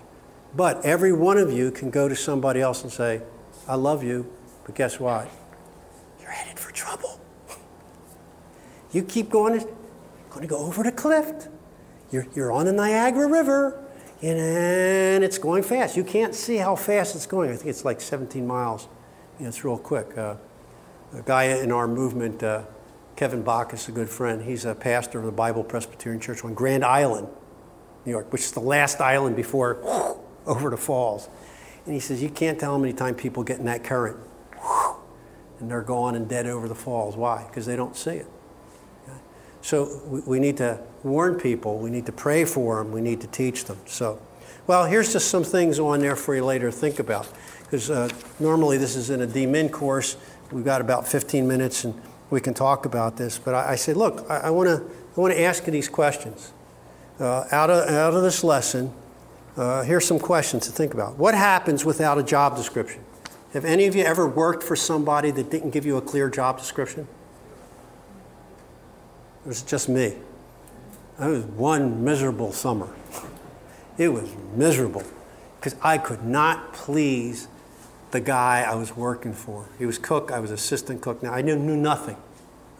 But every one of you can go to somebody else and say, "I love you," but guess what? You're headed for trouble. You keep going you're going to go over the cliff. You're, you're on the Niagara River, and it's going fast. You can't see how fast it's going. I think it's like 17 miles. It's real quick. Uh, a guy in our movement, uh, Kevin Backus, a good friend, he's a pastor of the Bible Presbyterian Church on Grand Island, New York, which is the last island before over the falls. And he says, You can't tell how many times people get in that current and they're gone and dead over the falls. Why? Because they don't see it. So we, we need to warn people, we need to pray for them, we need to teach them. So, well, here's just some things on there for you later to think about. Because uh, normally this is in a DMin course. We've got about 15 minutes and we can talk about this. But I, I said, look, I, I want to I wanna ask you these questions. Uh, out, of, out of this lesson, uh, here's some questions to think about. What happens without a job description? Have any of you ever worked for somebody that didn't give you a clear job description? It was just me. It was one miserable summer. It was miserable because I could not please the guy I was working for. He was cook, I was assistant cook. Now I knew, knew nothing.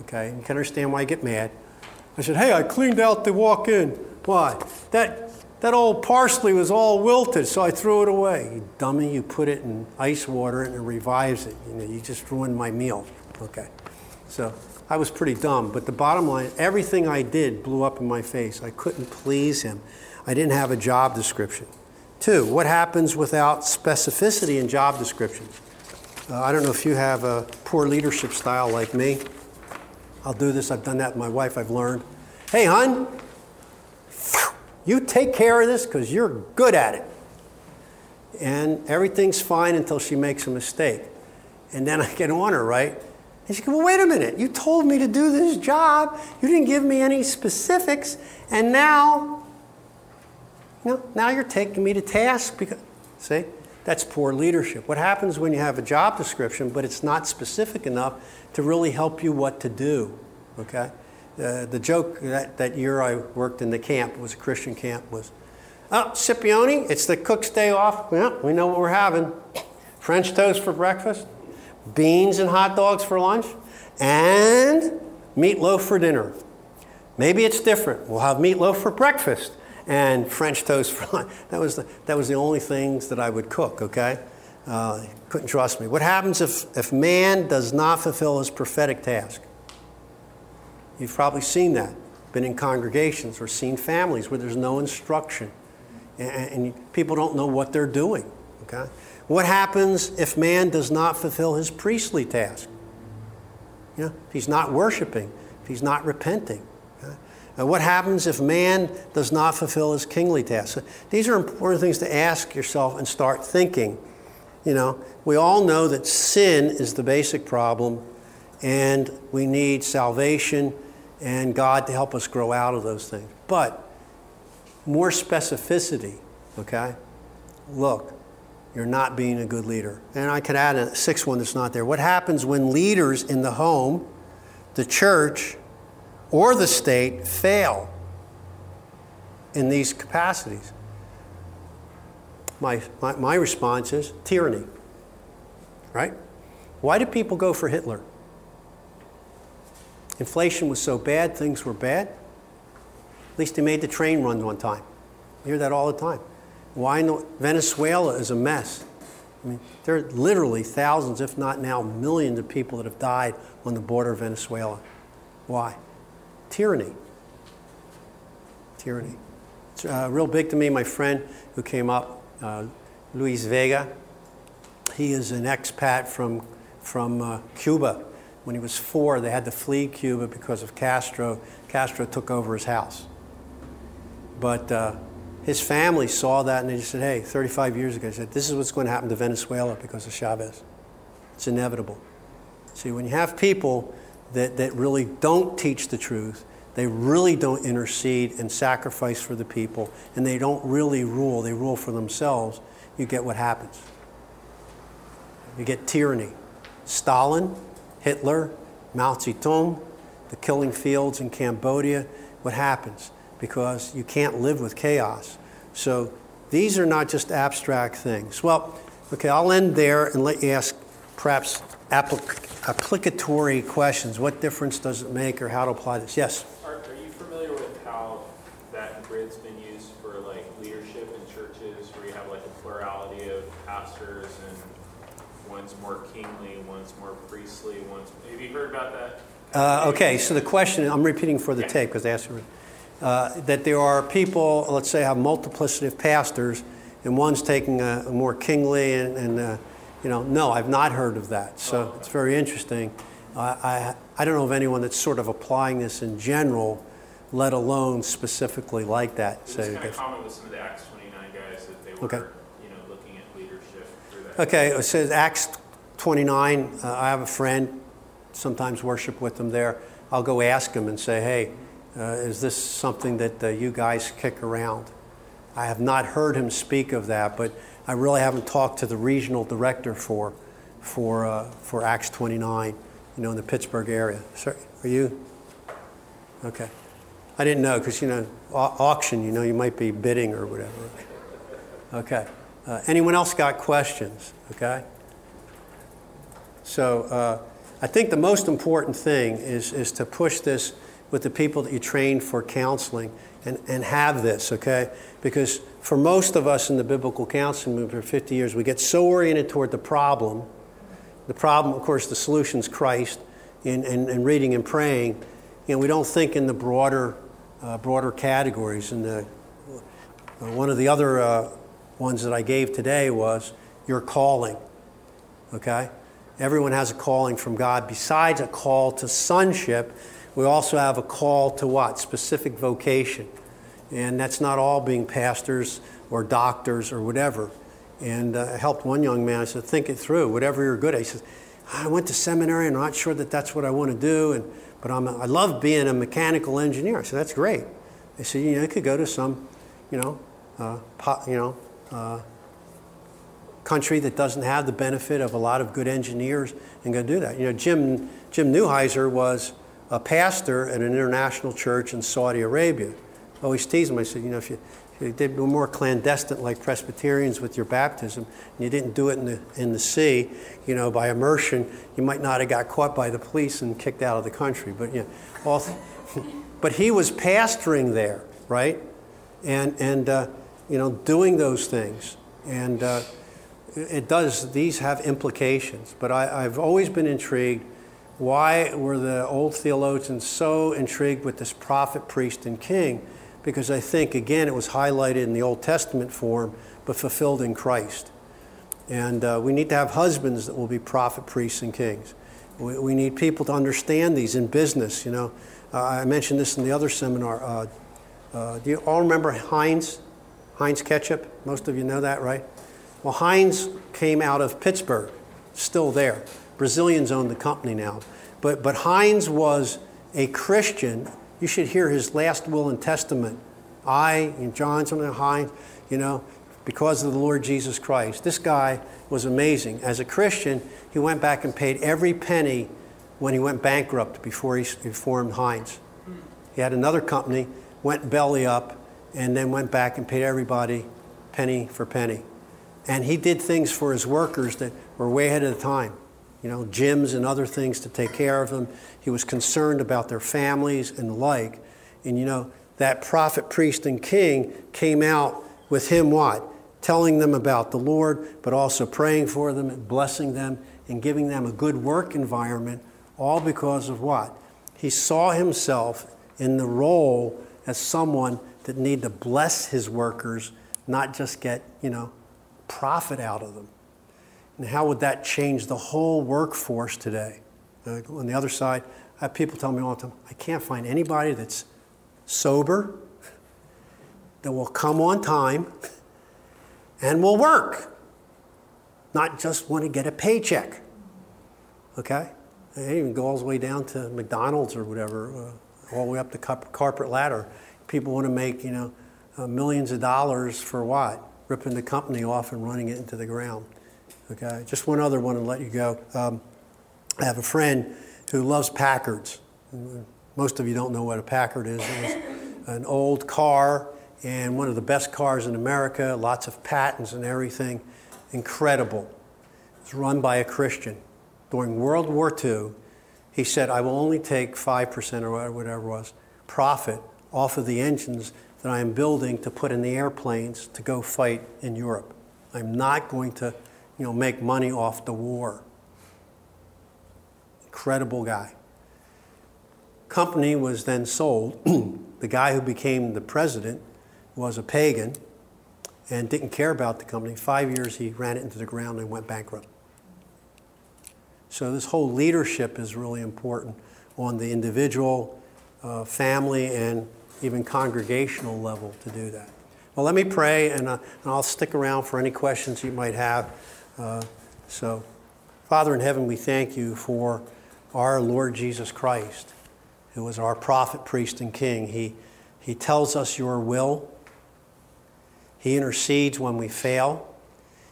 Okay, you can understand why I get mad. I said, "Hey, I cleaned out the walk-in. Why? That that old parsley was all wilted, so I threw it away. You dummy, you put it in ice water and it revives it. You know, you just ruined my meal. Okay, so I was pretty dumb. But the bottom line, everything I did blew up in my face. I couldn't please him. I didn't have a job description. Two, what happens without specificity in job descriptions? Uh, I don't know if you have a poor leadership style like me. I'll do this. I've done that with my wife. I've learned. Hey, hon, You take care of this because you're good at it. And everything's fine until she makes a mistake. And then I get on her, right? And she goes, Well, wait a minute. You told me to do this job. You didn't give me any specifics. And now, know, now you're taking me to task because, see? That's poor leadership. What happens when you have a job description, but it's not specific enough to really help you what to do? Okay? Uh, the joke that, that year I worked in the camp, was a Christian camp, was, oh, Scipione, it's the cook's day off. Yeah, we know what we're having. French toast for breakfast, beans and hot dogs for lunch, and meatloaf for dinner. Maybe it's different. We'll have meatloaf for breakfast and French toast for lunch. That was the, that was the only things that I would cook, okay? Uh, couldn't trust me. What happens if, if man does not fulfill his prophetic task? You've probably seen that, been in congregations or seen families where there's no instruction and, and people don't know what they're doing, okay? What happens if man does not fulfill his priestly task? You know, if he's not worshiping, if he's not repenting, Uh, what happens if man does not fulfill his kingly task? these are important things to ask yourself and start thinking. You know, we all know that sin is the basic problem, and we need salvation and God to help us grow out of those things. But more specificity, okay? Look, you're not being a good leader. And I could add a sixth one that's not there. What happens when leaders in the home, the church, or the state fail in these capacities? My, my, my response is tyranny. Right? Why did people go for Hitler? Inflation was so bad, things were bad. At least he made the train run one time. You hear that all the time. Why no? Venezuela is a mess. I mean, there are literally thousands, if not now millions, of people that have died on the border of Venezuela. Why? Tyranny. Tyranny. It's uh, real big to me. My friend who came up, uh, Luis Vega, he is an expat from, from uh, Cuba. When he was four, they had to flee Cuba because of Castro. Castro took over his house. But uh, his family saw that and they just said, hey, 35 years ago, they said, this is what's going to happen to Venezuela because of Chavez. It's inevitable. See, when you have people that, that really don't teach the truth. They really don't intercede and sacrifice for the people, and they don't really rule. They rule for themselves. You get what happens. You get tyranny. Stalin, Hitler, Mao Zedong, the killing fields in Cambodia. What happens? Because you can't live with chaos. So these are not just abstract things. Well, okay, I'll end there and let you ask perhaps applic- applicatory questions. What difference does it make or how to apply this? Yes? Are, are you familiar with how that grid's been used for like leadership in churches where you have like a plurality of pastors and one's more kingly, one's more priestly, one's. Have you heard about that? Uh, okay, so the question, I'm repeating for the tape because they asked uh, that there are people, let's say, have multiplicity of pastors, and one's taking a, a more kingly and, and uh, you know, no, I've not heard of that. So it's very interesting. I, I, I don't know of anyone that's sort of applying this in general, let alone specifically like that. So it's kind of common with some of the Acts 29 guys that they were, okay. you know, looking at leadership through that. Okay, it says Acts 29. Uh, I have a friend, sometimes worship with them there. I'll go ask him and say, hey, uh, is this something that uh, you guys kick around? I have not heard him speak of that, but I really haven't talked to the regional director for, for, uh, for Acts 29, you know, in the Pittsburgh area. Sir, are you? Okay. I didn't know because, you know, auction, you know, you might be bidding or whatever. Okay. Uh, anyone else got questions? Okay. So uh, I think the most important thing is, is to push this with the people that you train for counseling and, and have this, okay? Because for most of us in the biblical counseling movement for 50 years, we get so oriented toward the problem. The problem, of course, the solution is Christ, and, and reading and praying. You know, we don't think in the broader, uh, broader categories. And the, uh, one of the other uh, ones that I gave today was your calling, okay? Everyone has a calling from God. Besides a call to sonship, we also have a call to what? Specific vocation. And that's not all being pastors or doctors or whatever. And uh, I helped one young man, I said, think it through, whatever you're good at. He says, I went to seminary and I'm not sure that that's what I want to do, and, but I'm a, I love being a mechanical engineer. I said, that's great. I said, you know, you could go to some, you know, uh, you know, uh, country that doesn't have the benefit of a lot of good engineers and go do that. You know, Jim, Jim Newheiser was a pastor at an international church in Saudi Arabia. I always tease him, I said, you know, if you, if you did more clandestine like Presbyterians with your baptism, and you didn't do it in the, in the sea, you know, by immersion, you might not have got caught by the police and kicked out of the country. But, you know, all, but he was pastoring there, right? And, and uh, you know, doing those things. And uh, it does, these have implications. But I, I've always been intrigued why were the old theologians so intrigued with this prophet, priest, and king? Because I think, again, it was highlighted in the Old Testament form, but fulfilled in Christ. And uh, we need to have husbands that will be prophet, priests, and kings. We, we need people to understand these in business. You know, uh, I mentioned this in the other seminar. Uh, uh do you all remember Heinz? Heinz ketchup? Most of you know that, right? Well, Heinz came out of Pittsburgh, still there. Brazilians own the company now. But, but Heinz was a Christian. You should hear his last will and testament. I, and John, something Heinz, you know, because of the Lord Jesus Christ. This guy was amazing. As a Christian, he went back and paid every penny when he went bankrupt before he, he formed Heinz. He had another company, went belly up, and then went back and paid everybody penny for penny. And he did things for his workers that were way ahead of the time. You know, gyms and other things to take care of them. He was concerned about their families and the like. And you know, that prophet, priest, and king came out with him what? Telling them about the Lord, but also praying for them and blessing them and giving them a good work environment, all because of what? He saw himself in the role as someone that need to bless his workers, not just get, you know, profit out of them. And how would that change the whole workforce today? Uh, on the other side, I have people tell me all the time, I can't find anybody that's sober, that will come on time, and will work, not just want to get a paycheck. Okay? They even go all the way down to McDonald's or whatever, uh, all the way up the corporate ladder people want to make, you know, uh, millions of dollars for what? Ripping the company off and running it into the ground. Okay, just one other one and let you go. Um, I have a friend who loves Packards. Most of you don't know what a Packard is. It's an old car and one of the best cars in America, lots of patents and everything. Incredible. It's run by a Christian. During World War II, he said, I will only take 5% or whatever it was profit off of the engines that I am building to put in the airplanes to go fight in Europe. I'm not going to, you know, make money off the war. Incredible guy. Company was then sold. the guy who became the president was a pagan and didn't care about the company. Five years he ran it into the ground and went bankrupt. So this whole leadership is really important on the individual, uh, family, and even congregational level to do that. Well, let me pray, and, uh, and I'll stick around for any questions you might have. Uh, so, Father in heaven, we thank you for our Lord Jesus Christ, who is our prophet, priest, and king. He, he tells us your will, He intercedes when we fail,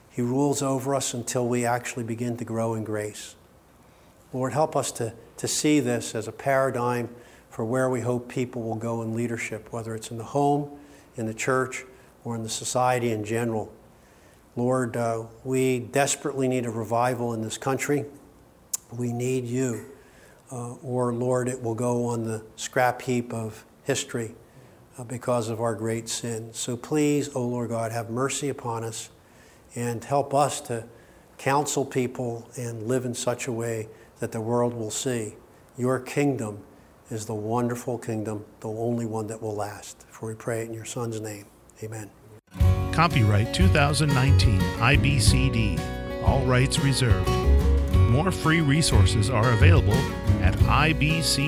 He rules over us until we actually begin to grow in grace. Lord, help us to, to see this as a paradigm for where we hope people will go in leadership, whether it's in the home, in the church, or in the society in general. Lord, uh, we desperately need a revival in this country. We need you. Uh, or, Lord, it will go on the scrap heap of history uh, because of our great sin. So please, O oh Lord God, have mercy upon us and help us to counsel people and live in such a way that the world will see your kingdom is the wonderful kingdom, the only one that will last. For we pray it in your Son's name. Amen. Copyright 2019 IBCD. All rights reserved. More free resources are available at ibcd.org.